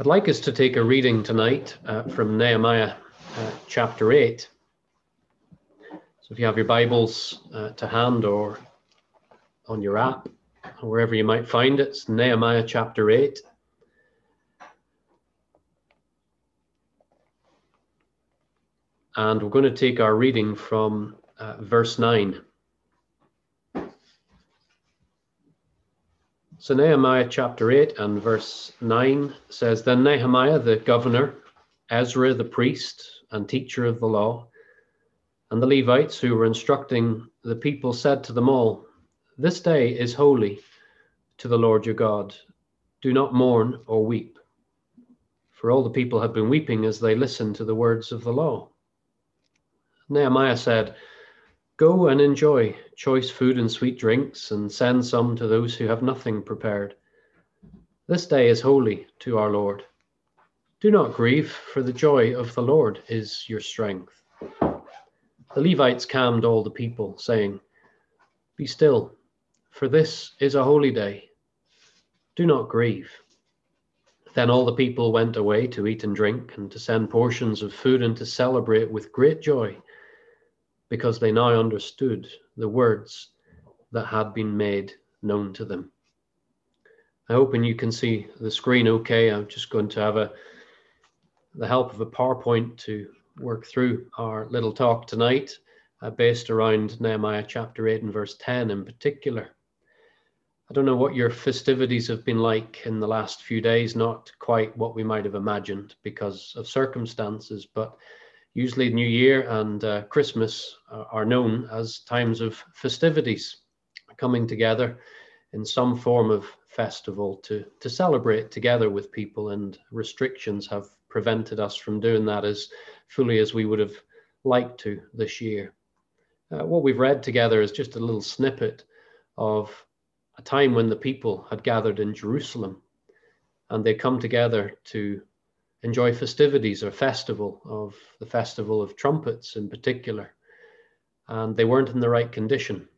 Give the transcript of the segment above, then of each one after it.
I'd like us to take a reading tonight uh, from Nehemiah uh, chapter 8. So if you have your Bibles uh, to hand or on your app, or wherever you might find it, it's Nehemiah chapter 8. And we're going to take our reading from uh, verse 9. So Nehemiah chapter 8 and verse 9 says Then Nehemiah the governor, Ezra the priest and teacher of the law, and the Levites who were instructing the people said to them all, This day is holy to the Lord your God. Do not mourn or weep. For all the people had been weeping as they listened to the words of the law. Nehemiah said, Go and enjoy choice food and sweet drinks, and send some to those who have nothing prepared. This day is holy to our Lord. Do not grieve, for the joy of the Lord is your strength. The Levites calmed all the people, saying, Be still, for this is a holy day. Do not grieve. Then all the people went away to eat and drink, and to send portions of food, and to celebrate with great joy because they now understood the words that had been made known to them. I hope and you can see the screen okay. I'm just going to have a the help of a PowerPoint to work through our little talk tonight, uh, based around Nehemiah chapter 8 and verse 10 in particular. I don't know what your festivities have been like in the last few days, not quite what we might have imagined because of circumstances, but usually New Year and uh, Christmas are known as times of festivities, coming together in some form of festival to, to celebrate together with people, and restrictions have prevented us from doing that as fully as we would have liked to this year. Uh, what we've read together is just a little snippet of a time when the people had gathered in Jerusalem and they come together to enjoy festivities or festival of the festival of trumpets in particular. And they weren't in the right condition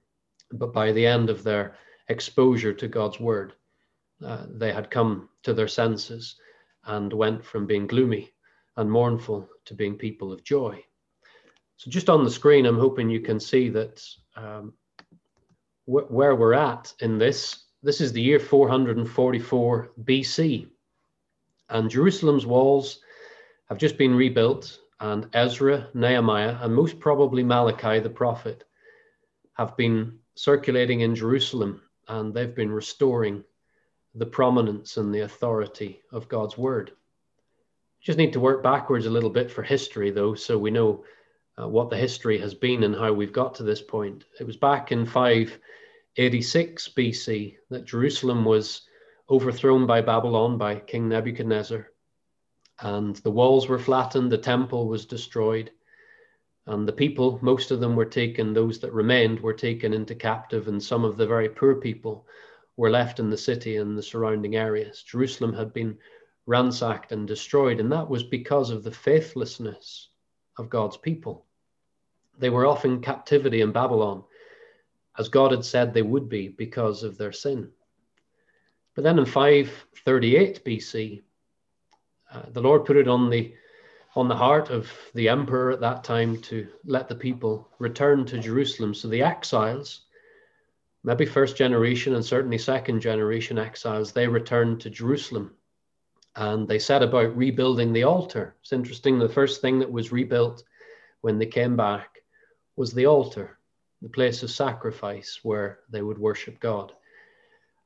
but by the end of their exposure to god's word uh, they had come to their senses and went from being gloomy and mournful to being people of joy. So just on the screen i'm hoping you can see that um, wh- where we're at in this this is the year 444 bc and Jerusalem's walls have just been rebuilt, and Ezra, Nehemiah, and most probably Malachi the prophet have been circulating in Jerusalem, and they've been restoring the prominence and the authority of God's word. Just need to work backwards a little bit for history, though, so we know uh, what the history has been and how we've got to this point. It was back in 586 BC that Jerusalem was overthrown by Babylon by King Nebuchadnezzar. And the walls were flattened, the temple was destroyed, and the people, most of them were taken, those that remained were taken into captive, and some of the very poor people were left in the city and the surrounding areas. Jerusalem had been ransacked and destroyed, and that was because of the faithlessness of God's people. They were off in captivity in Babylon, as God had said they would be because of their sin. But then in 538 BC, uh, the Lord put it on the on the heart of the emperor at that time to let the people return to Jerusalem. So the exiles, maybe first generation and certainly second generation exiles, they returned to Jerusalem and they set about rebuilding the altar. It's interesting, the first thing that was rebuilt when they came back was the altar, the place of sacrifice where they would worship God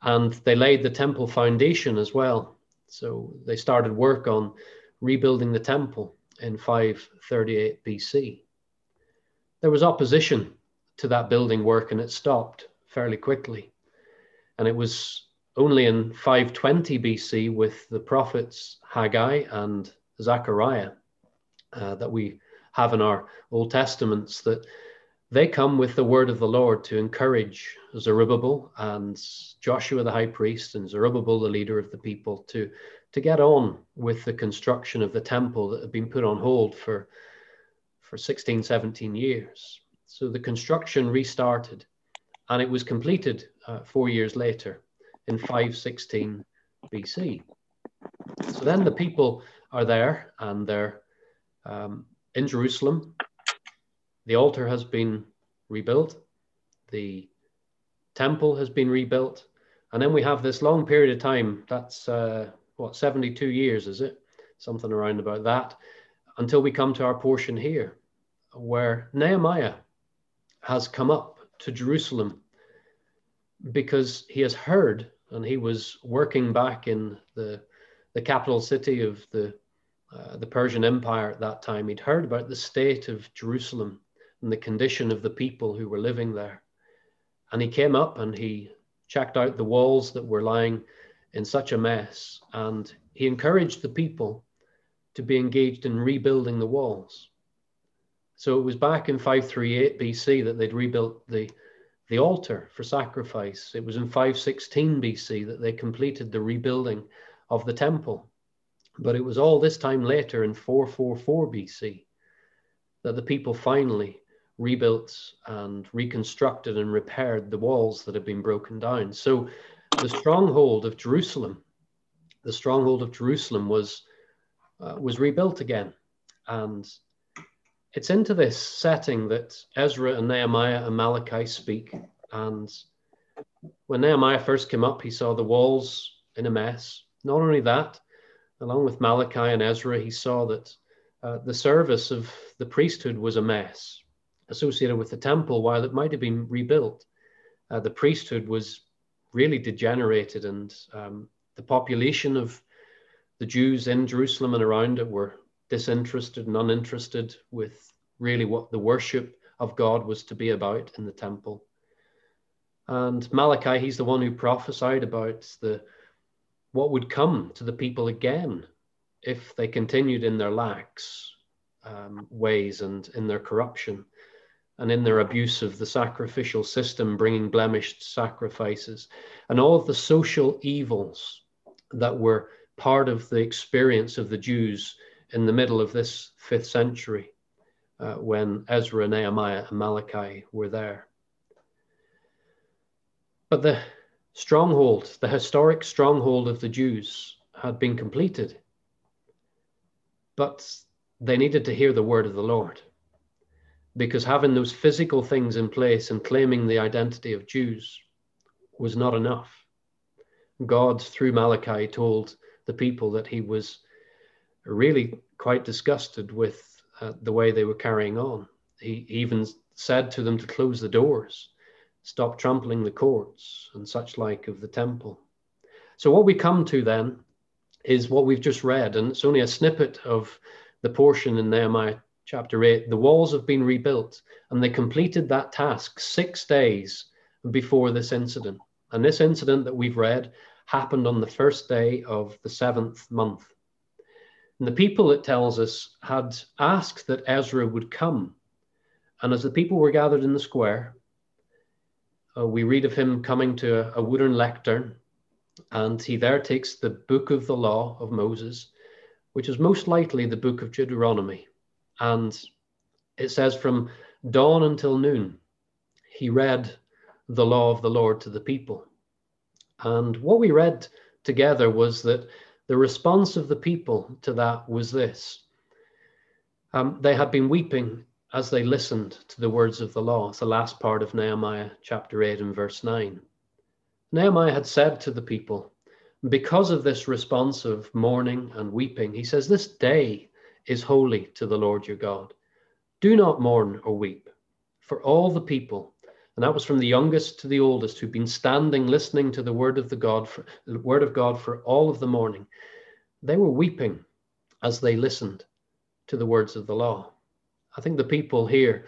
and they laid the temple foundation as well. So they started work on rebuilding the temple in 538 BC. There was opposition to that building work and it stopped fairly quickly. And it was only in 520 BC with the prophets Haggai and Zechariah uh, that we have in our Old Testaments that they come with the word of the Lord to encourage Zerubbabel and Joshua the high priest and Zerubbabel the leader of the people to, to get on with the construction of the temple that had been put on hold for, for 16, 17 years. So the construction restarted and it was completed uh, four years later in 516 BC. So then the people are there and they're um, in Jerusalem. The altar has been rebuilt, the temple has been rebuilt, and then we have this long period of time that's uh, what 72 years, is it? Something around about that, until we come to our portion here, where Nehemiah has come up to Jerusalem because he has heard, and he was working back in the the capital city of the uh, the Persian Empire at that time. He'd heard about the state of Jerusalem and the condition of the people who were living there, and he came up and he checked out the walls that were lying in such a mess, and he encouraged the people to be engaged in rebuilding the walls. So it was back in 538 BC that they'd rebuilt the the altar for sacrifice. It was in 516 BC that they completed the rebuilding of the temple. But it was all this time later in 444 BC that the people finally rebuilt and reconstructed and repaired the walls that had been broken down. So the stronghold of Jerusalem, the stronghold of Jerusalem was uh, was rebuilt again, and it's into this setting that Ezra and Nehemiah and Malachi speak. And when Nehemiah first came up, he saw the walls in a mess. Not only that, along with Malachi and Ezra, he saw that uh, the service of the priesthood was a mess associated with the temple. While it might have been rebuilt, uh, the priesthood was really degenerated, and um, the population of the Jews in Jerusalem and around it were disinterested and uninterested with really what the worship of God was to be about in the temple. And Malachi, he's the one who prophesied about the what would come to the people again if they continued in their lax um, ways and in their corruption and in their abuse of the sacrificial system, bringing blemished sacrifices, and all of the social evils that were part of the experience of the Jews in the middle of this fifth century uh, when Ezra, Nehemiah, and Malachi were there. But the stronghold, the historic stronghold of the Jews, had been completed. But they needed to hear the word of the Lord. Because having those physical things in place and claiming the identity of Jews was not enough. God, through Malachi, told the people that he was really quite disgusted with uh, the way they were carrying on. He even said to them to close the doors, stop trampling the courts, and such like of the temple. So, what we come to then is what we've just read, and it's only a snippet of the portion in Nehemiah chapter 8. The walls have been rebuilt, and they completed that task six days before this incident. And this incident that we've read happened on the first day of the seventh month. And the people, it tells us, had asked that Ezra would come. And as the people were gathered in the square, uh, we read of him coming to a, a wooden lectern, and he there takes the book of the law of Moses, which is most likely the book of Deuteronomy. And it says, from dawn until noon, he read the law of the Lord to the people. And what we read together was that the response of the people to that was this um, they had been weeping as they listened to the words of the law. It's the last part of Nehemiah chapter 8 and verse 9. Nehemiah had said to the people, because of this response of mourning and weeping, he says, This day is holy to the Lord your God. Do not mourn or weep, for all the people and that was from the youngest to the oldest who'd been standing listening to the word of the God for, the word of God for all of the morning. They were weeping as they listened to the words of the law. I think the people here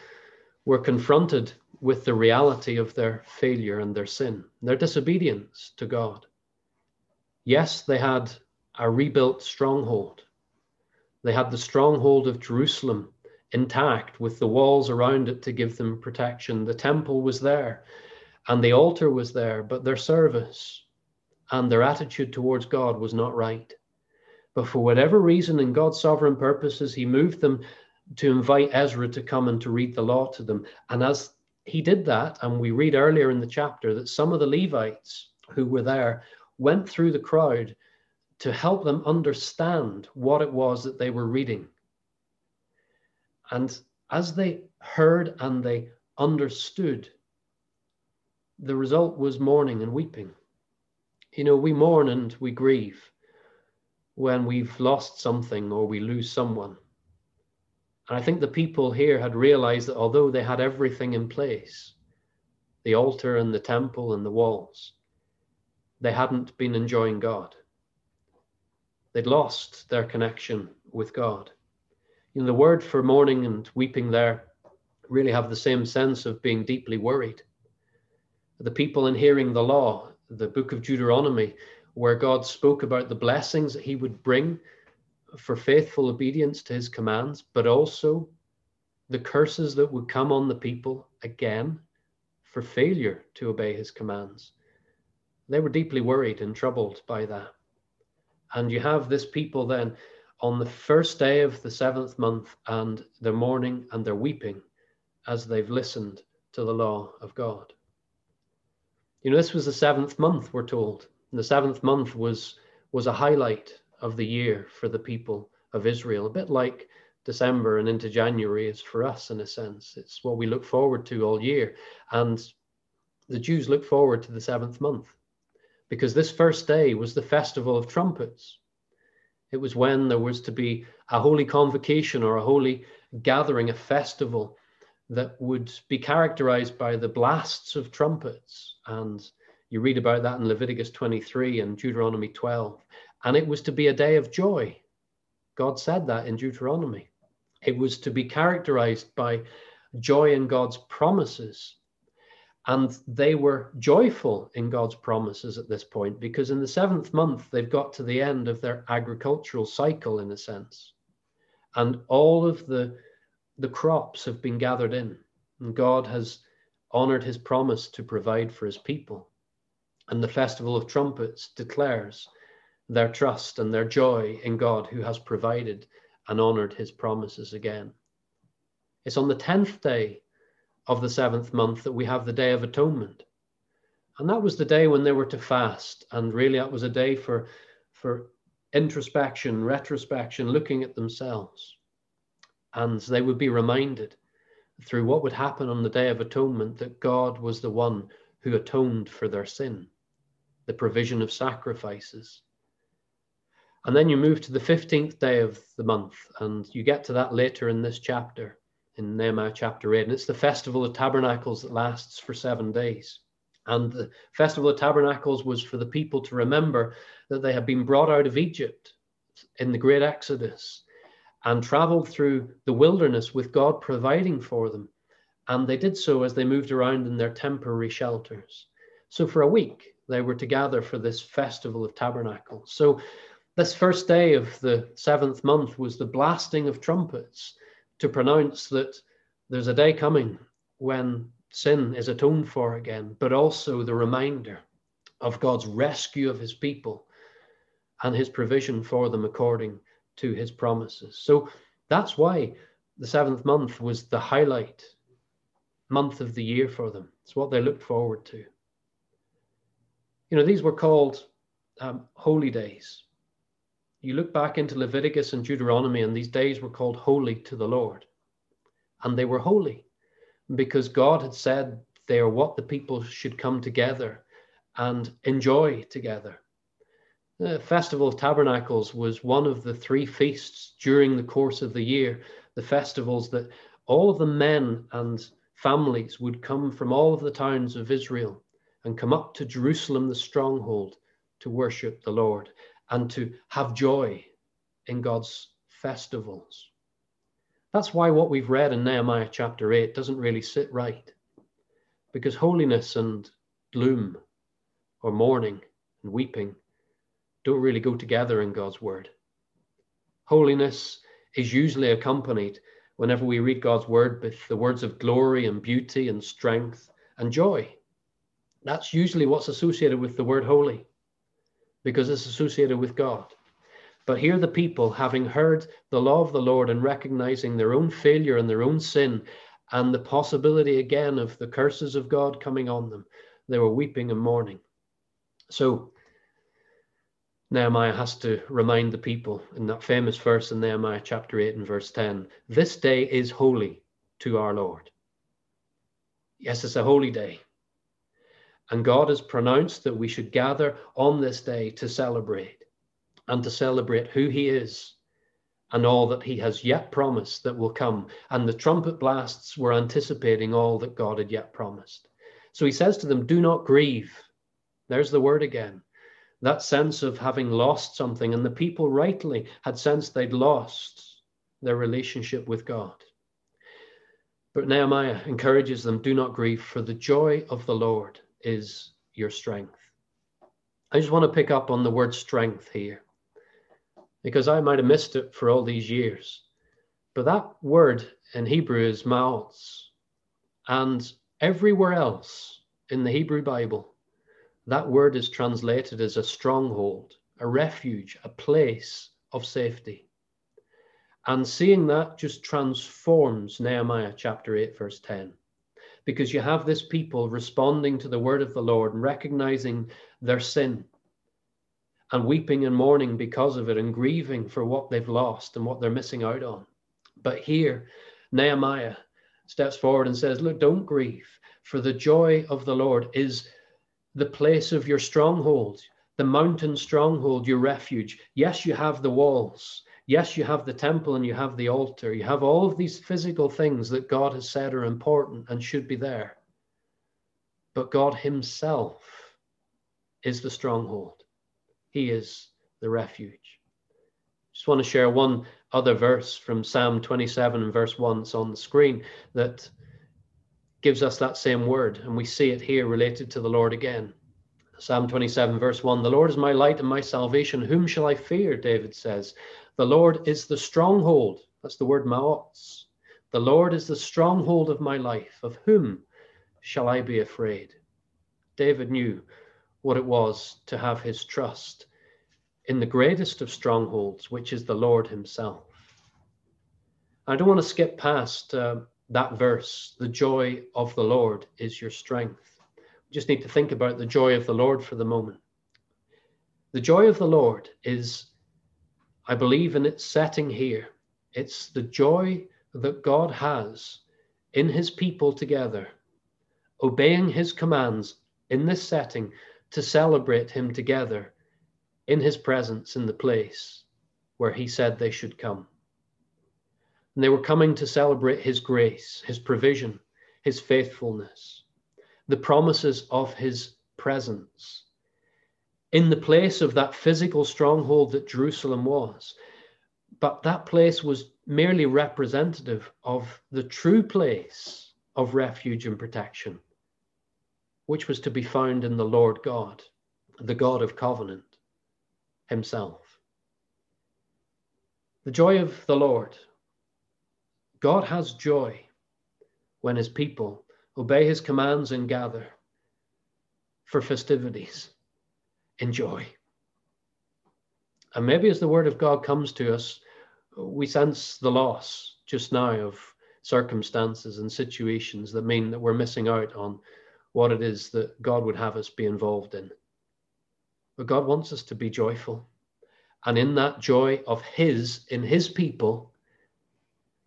were confronted with the reality of their failure and their sin, their disobedience to God. Yes, they had a rebuilt stronghold. They had the stronghold of Jerusalem intact with the walls around it to give them protection. The temple was there and the altar was there, but their service and their attitude towards God was not right. But for whatever reason, in God's sovereign purposes, He moved them to invite Ezra to come and to read the law to them. And as he did that, and we read earlier in the chapter that some of the Levites who were there went through the crowd to help them understand what it was that they were reading. And as they heard and they understood, the result was mourning and weeping. You know, we mourn and we grieve when we've lost something or we lose someone. And I think the people here had realized that although they had everything in place, the altar and the temple and the walls, they hadn't been enjoying God. They'd lost their connection with God. You know, the word for mourning and weeping there really have the same sense of being deeply worried. The people in hearing the law, the book of Deuteronomy, where God spoke about the blessings that he would bring for faithful obedience to his commands, but also the curses that would come on the people again for failure to obey his commands. They were deeply worried and troubled by that. And you have this people then on the first day of the seventh month, and they're mourning and they're weeping as they've listened to the law of God. You know, this was the seventh month, we're told the seventh month was was a highlight of the year for the people of Israel, a bit like December and into January is for us in a sense. It's what we look forward to all year. And the Jews look forward to the seventh month because this first day was the festival of trumpets. It was when there was to be a holy convocation or a holy gathering, a festival that would be characterized by the blasts of trumpets and you read about that in Leviticus 23 and Deuteronomy 12. And it was to be a day of joy. God said that in Deuteronomy. It was to be characterized by joy in God's promises. And they were joyful in God's promises at this point because in the seventh month, they've got to the end of their agricultural cycle, in a sense. And all of the, the crops have been gathered in. And God has honored his promise to provide for his people. And the Festival of Trumpets declares their trust and their joy in God who has provided and honored his promises again. It's on the 10th day of the seventh month that we have the Day of Atonement. And that was the day when they were to fast. And really, that was a day for, for introspection, retrospection, looking at themselves. And they would be reminded through what would happen on the Day of Atonement that God was the one who atoned for their sin the provision of sacrifices. And then you move to the 15th day of the month, and you get to that later in this chapter, in Nehemiah chapter 8. And it's the Festival of Tabernacles that lasts for seven days. And the Festival of Tabernacles was for the people to remember that they had been brought out of Egypt in the great Exodus and traveled through the wilderness with God providing for them. And they did so as they moved around in their temporary shelters. So for a week, they were to gather for this festival of tabernacles. So, this first day of the seventh month was the blasting of trumpets to pronounce that there's a day coming when sin is atoned for again, but also the reminder of God's rescue of his people and his provision for them according to his promises. So that's why the seventh month was the highlight month of the year for them. It's what they looked forward to. You know, these were called um, holy days. You look back into Leviticus and Deuteronomy, and these days were called holy to the Lord. And they were holy because God had said they are what the people should come together and enjoy together. The Festival of Tabernacles was one of the three feasts during the course of the year, the festivals that all of the men and families would come from all of the towns of Israel and come up to Jerusalem, the stronghold, to worship the Lord and to have joy in God's festivals. That's why what we've read in Nehemiah chapter 8 doesn't really sit right, because holiness and gloom or mourning and weeping don't really go together in God's word. Holiness is usually accompanied whenever we read God's word with the words of glory and beauty and strength and joy. That's usually what's associated with the word holy because it's associated with God. But here, the people, having heard the law of the Lord and recognizing their own failure and their own sin and the possibility again of the curses of God coming on them, they were weeping and mourning. So, Nehemiah has to remind the people in that famous verse in Nehemiah chapter 8 and verse 10 this day is holy to our Lord. Yes, it's a holy day. And God has pronounced that we should gather on this day to celebrate and to celebrate who He is and all that He has yet promised that will come. And the trumpet blasts were anticipating all that God had yet promised. So He says to them, Do not grieve. There's the word again. That sense of having lost something, and the people rightly had sensed they'd lost their relationship with God. But Nehemiah encourages them do not grieve, for the joy of the Lord is your strength. I just want to pick up on the word strength here because I might have missed it for all these years. But that word in Hebrew is ma'oz. And everywhere else in the Hebrew Bible, that word is translated as a stronghold, a refuge, a place of safety. And seeing that just transforms Nehemiah chapter 8, verse 10 because you have this people responding to the word of the Lord and recognizing their sin and weeping and mourning because of it and grieving for what they've lost and what they're missing out on. But here, Nehemiah steps forward and says, Look, don't grieve, for the joy of the Lord is the place of your stronghold, the mountain stronghold, your refuge. Yes, you have the walls, Yes, you have the temple and you have the altar. You have all of these physical things that God has said are important and should be there. But God Himself is the stronghold, He is the refuge. Just want to share one other verse from Psalm 27 and verse 1. It's on the screen that gives us that same word, and we see it here related to the Lord again. Psalm 27, verse 1 The Lord is my light and my salvation. Whom shall I fear? David says. The Lord is the stronghold. That's the word ma'oz. The Lord is the stronghold of my life. Of whom shall I be afraid? David knew what it was to have his trust in the greatest of strongholds, which is the Lord himself. I don't want to skip past uh, that verse. The joy of the Lord is your strength. Just need to think about the joy of the Lord for the moment. The joy of the Lord is I believe in its setting here. It's the joy that God has in his people together, obeying his commands in this setting to celebrate him together in his presence in the place where he said they should come. And they were coming to celebrate his grace, his provision, his faithfulness, the promises of his presence in the place of that physical stronghold that Jerusalem was. But that place was merely representative of the true place of refuge and protection, which was to be found in the Lord God, the God of covenant himself. The joy of the Lord. God has joy when his people obey his commands and gather for festivities enjoy. And maybe as the word of God comes to us, we sense the loss just now of circumstances and situations that mean that we're missing out on what it is that God would have us be involved in. But God wants us to be joyful. And in that joy of His, in His people,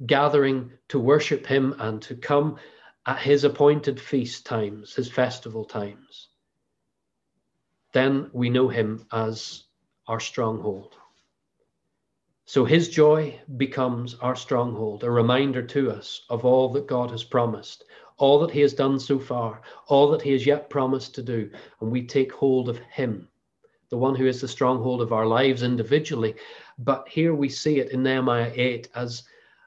gathering to worship Him and to come at His appointed feast times, His festival times, then we know him as our stronghold. So his joy becomes our stronghold, a reminder to us of all that God has promised, all that he has done so far, all that he has yet promised to do. And we take hold of him, the one who is the stronghold of our lives individually. But here we see it in Nehemiah 8 as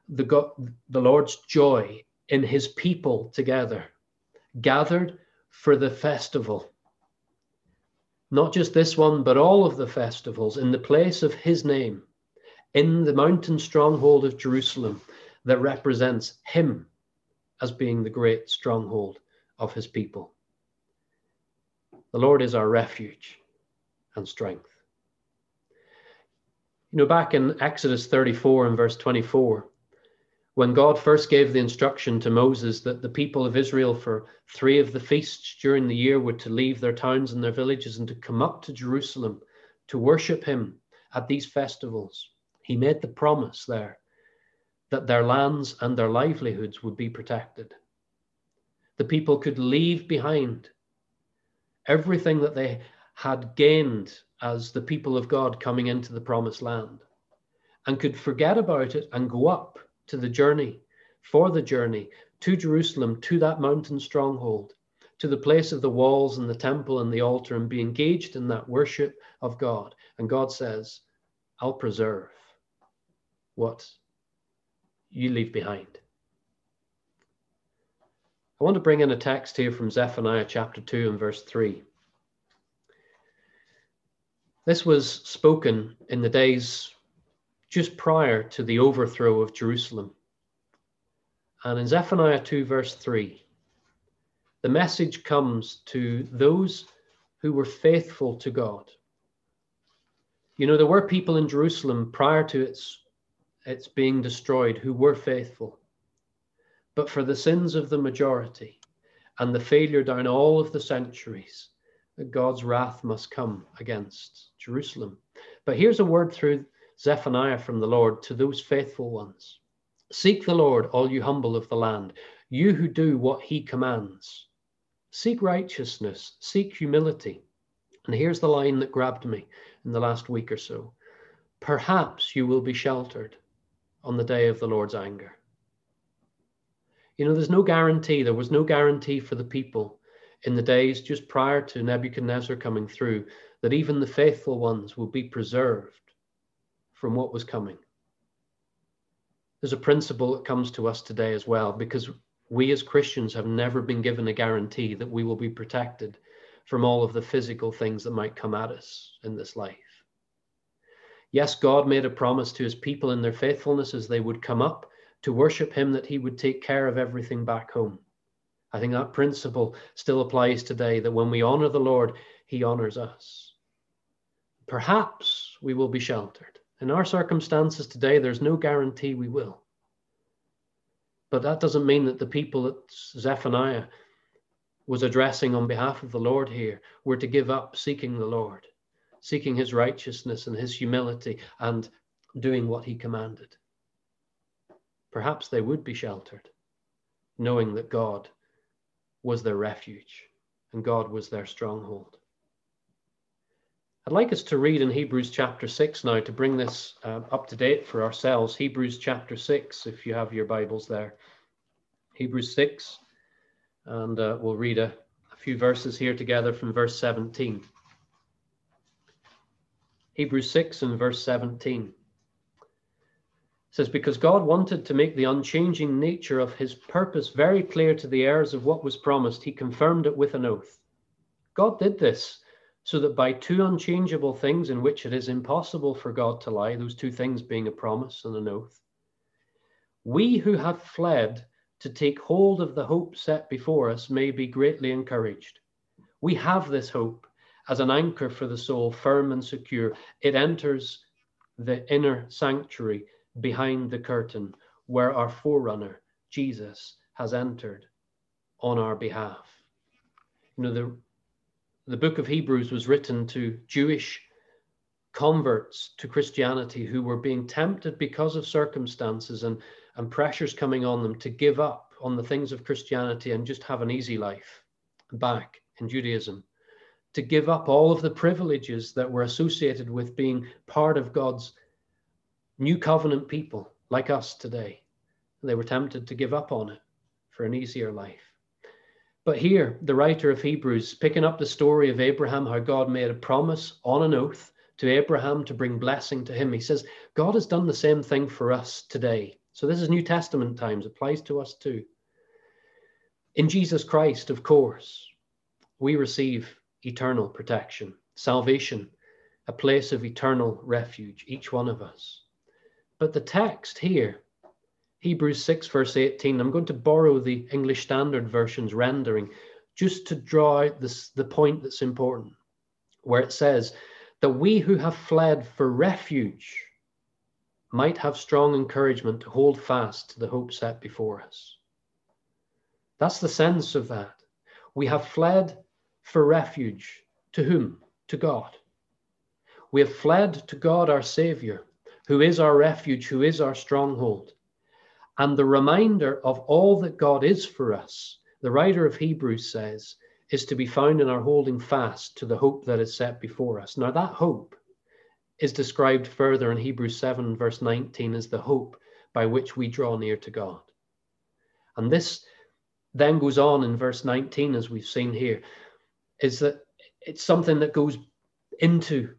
the, God, the Lord's joy in his people together, gathered for the festival not just this one, but all of the festivals in the place of his name, in the mountain stronghold of Jerusalem that represents him as being the great stronghold of his people. The Lord is our refuge and strength. You know, back in Exodus 34 and verse 24, when God first gave the instruction to Moses that the people of Israel for three of the feasts during the year were to leave their towns and their villages and to come up to Jerusalem to worship him at these festivals, he made the promise there that their lands and their livelihoods would be protected. The people could leave behind everything that they had gained as the people of God coming into the promised land and could forget about it and go up to the journey, for the journey to Jerusalem, to that mountain stronghold, to the place of the walls and the temple and the altar, and be engaged in that worship of God. And God says, I'll preserve what you leave behind. I want to bring in a text here from Zephaniah chapter 2 and verse 3. This was spoken in the days just prior to the overthrow of Jerusalem. And in Zephaniah 2, verse 3, the message comes to those who were faithful to God. You know, there were people in Jerusalem prior to its, its being destroyed who were faithful. But for the sins of the majority and the failure down all of the centuries, God's wrath must come against Jerusalem. But here's a word through Zephaniah from the Lord to those faithful ones Seek the Lord, all you humble of the land, you who do what he commands. Seek righteousness, seek humility. And here's the line that grabbed me in the last week or so Perhaps you will be sheltered on the day of the Lord's anger. You know, there's no guarantee, there was no guarantee for the people in the days just prior to Nebuchadnezzar coming through that even the faithful ones will be preserved from what was coming. There's a principle that comes to us today as well, because we as Christians have never been given a guarantee that we will be protected from all of the physical things that might come at us in this life. Yes, God made a promise to his people in their faithfulness as they would come up to worship him that he would take care of everything back home. I think that principle still applies today that when we honor the Lord, he honors us. Perhaps we will be sheltered. In our circumstances today, there's no guarantee we will. But that doesn't mean that the people that Zephaniah was addressing on behalf of the Lord here were to give up seeking the Lord, seeking his righteousness and his humility and doing what he commanded. Perhaps they would be sheltered, knowing that God was their refuge and God was their stronghold. I'd like us to read in Hebrews chapter 6 now to bring this um, up to date for ourselves. Hebrews chapter 6, if you have your Bibles there. Hebrews 6, and uh, we'll read a, a few verses here together from verse 17. Hebrews 6 and verse 17 says, Because God wanted to make the unchanging nature of his purpose very clear to the heirs of what was promised, he confirmed it with an oath. God did this so that by two unchangeable things in which it is impossible for God to lie, those two things being a promise and an oath, we who have fled to take hold of the hope set before us may be greatly encouraged. We have this hope as an anchor for the soul, firm and secure. It enters the inner sanctuary behind the curtain where our forerunner, Jesus, has entered on our behalf. You know, the the book of Hebrews was written to Jewish converts to Christianity who were being tempted because of circumstances and, and pressures coming on them to give up on the things of Christianity and just have an easy life back in Judaism, to give up all of the privileges that were associated with being part of God's new covenant people like us today. They were tempted to give up on it for an easier life. But here, the writer of Hebrews, picking up the story of Abraham, how God made a promise on an oath to Abraham to bring blessing to him. He says, God has done the same thing for us today. So this is New Testament times, applies to us too. In Jesus Christ, of course, we receive eternal protection, salvation, a place of eternal refuge, each one of us. But the text here Hebrews 6, verse 18. I'm going to borrow the English Standard Version's rendering just to draw out this, the point that's important, where it says that we who have fled for refuge might have strong encouragement to hold fast to the hope set before us. That's the sense of that. We have fled for refuge. To whom? To God. We have fled to God our Savior, who is our refuge, who is our stronghold. And the reminder of all that God is for us, the writer of Hebrews says, is to be found in our holding fast to the hope that is set before us. Now, that hope is described further in Hebrews 7, verse 19, as the hope by which we draw near to God. And this then goes on in verse 19, as we've seen here, is that it's something that goes into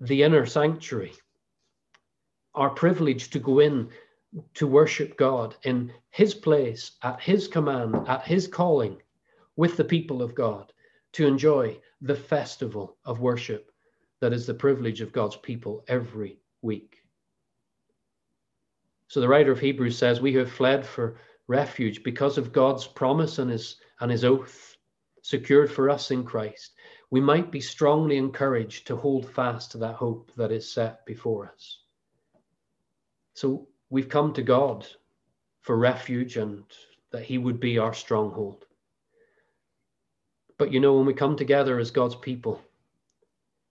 the inner sanctuary. Our privilege to go in to worship God in His place, at His command, at His calling, with the people of God, to enjoy the festival of worship that is the privilege of God's people every week. So the writer of Hebrews says, We have fled for refuge because of God's promise and his, and his oath secured for us in Christ. We might be strongly encouraged to hold fast to that hope that is set before us. So we've come to God for refuge and that he would be our stronghold. But you know, when we come together as God's people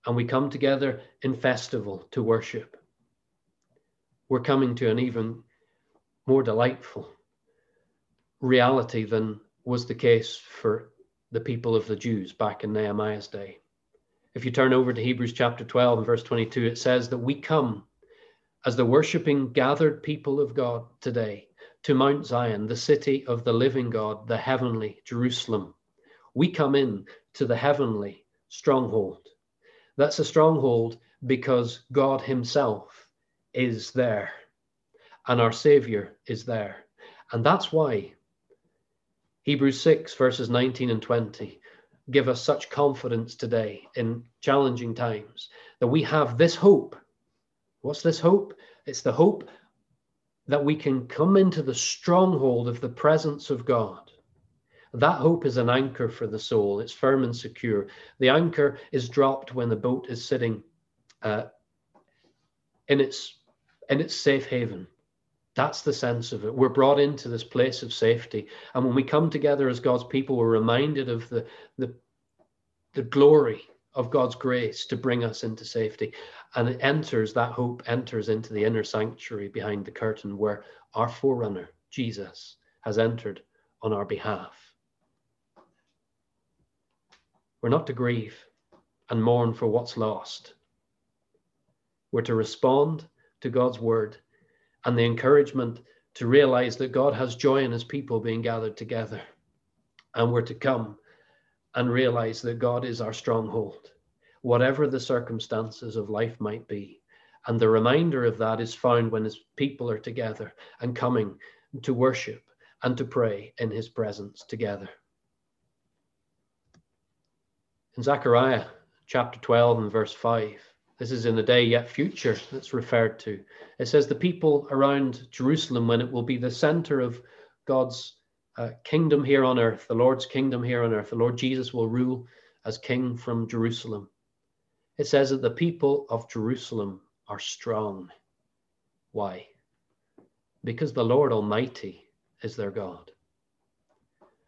and we come together in festival to worship, we're coming to an even more delightful reality than was the case for the people of the Jews back in Nehemiah's day. If you turn over to Hebrews chapter 12 and verse 22, it says that we come as the worshipping gathered people of God today to Mount Zion, the city of the living God, the heavenly Jerusalem. We come in to the heavenly stronghold. That's a stronghold because God Himself is there and our Savior is there. And that's why Hebrews 6, verses 19 and 20 give us such confidence today in challenging times that we have this hope. What's this hope? It's the hope that we can come into the stronghold of the presence of God. That hope is an anchor for the soul. It's firm and secure. The anchor is dropped when the boat is sitting uh, in its in its safe haven. That's the sense of it. We're brought into this place of safety. And when we come together as God's people, we're reminded of the, the, the glory of God's grace to bring us into safety. And it enters, that hope enters into the inner sanctuary behind the curtain where our forerunner, Jesus, has entered on our behalf. We're not to grieve and mourn for what's lost. We're to respond to God's word and the encouragement to realize that God has joy in his people being gathered together. And we're to come and realize that God is our stronghold, whatever the circumstances of life might be. And the reminder of that is found when his people are together and coming to worship and to pray in his presence together. In Zechariah chapter 12 and verse 5, this is in the day yet future that's referred to. It says the people around Jerusalem, when it will be the center of God's kingdom here on earth, the Lord's kingdom here on earth, the Lord Jesus will rule as king from Jerusalem. It says that the people of Jerusalem are strong. Why? Because the Lord Almighty is their God.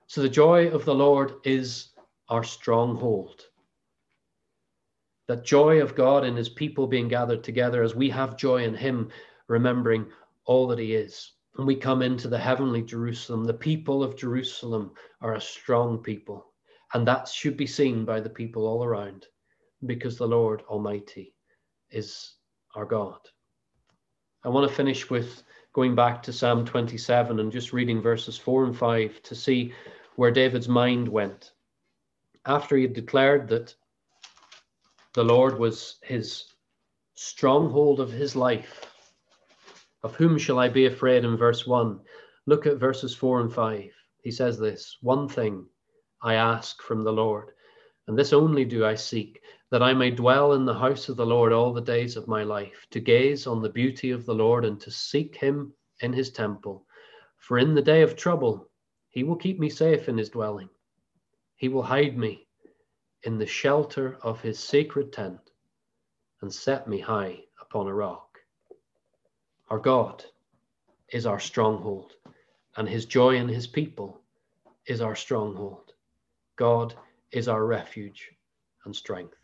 So the joy of the Lord is our stronghold that joy of God in his people being gathered together as we have joy in him, remembering all that he is. And we come into the heavenly Jerusalem. The people of Jerusalem are a strong people. And that should be seen by the people all around because the Lord Almighty is our God. I want to finish with going back to Psalm 27 and just reading verses 4 and 5 to see where David's mind went. After he had declared that the Lord was his stronghold of his life. Of whom shall I be afraid? In verse 1. Look at verses 4 and 5. He says this One thing I ask from the Lord, and this only do I seek, that I may dwell in the house of the Lord all the days of my life, to gaze on the beauty of the Lord and to seek him in his temple. For in the day of trouble, he will keep me safe in his dwelling. He will hide me in the shelter of his sacred tent and set me high upon a rock. Our God is our stronghold, and his joy in his people is our stronghold. God is our refuge and strength.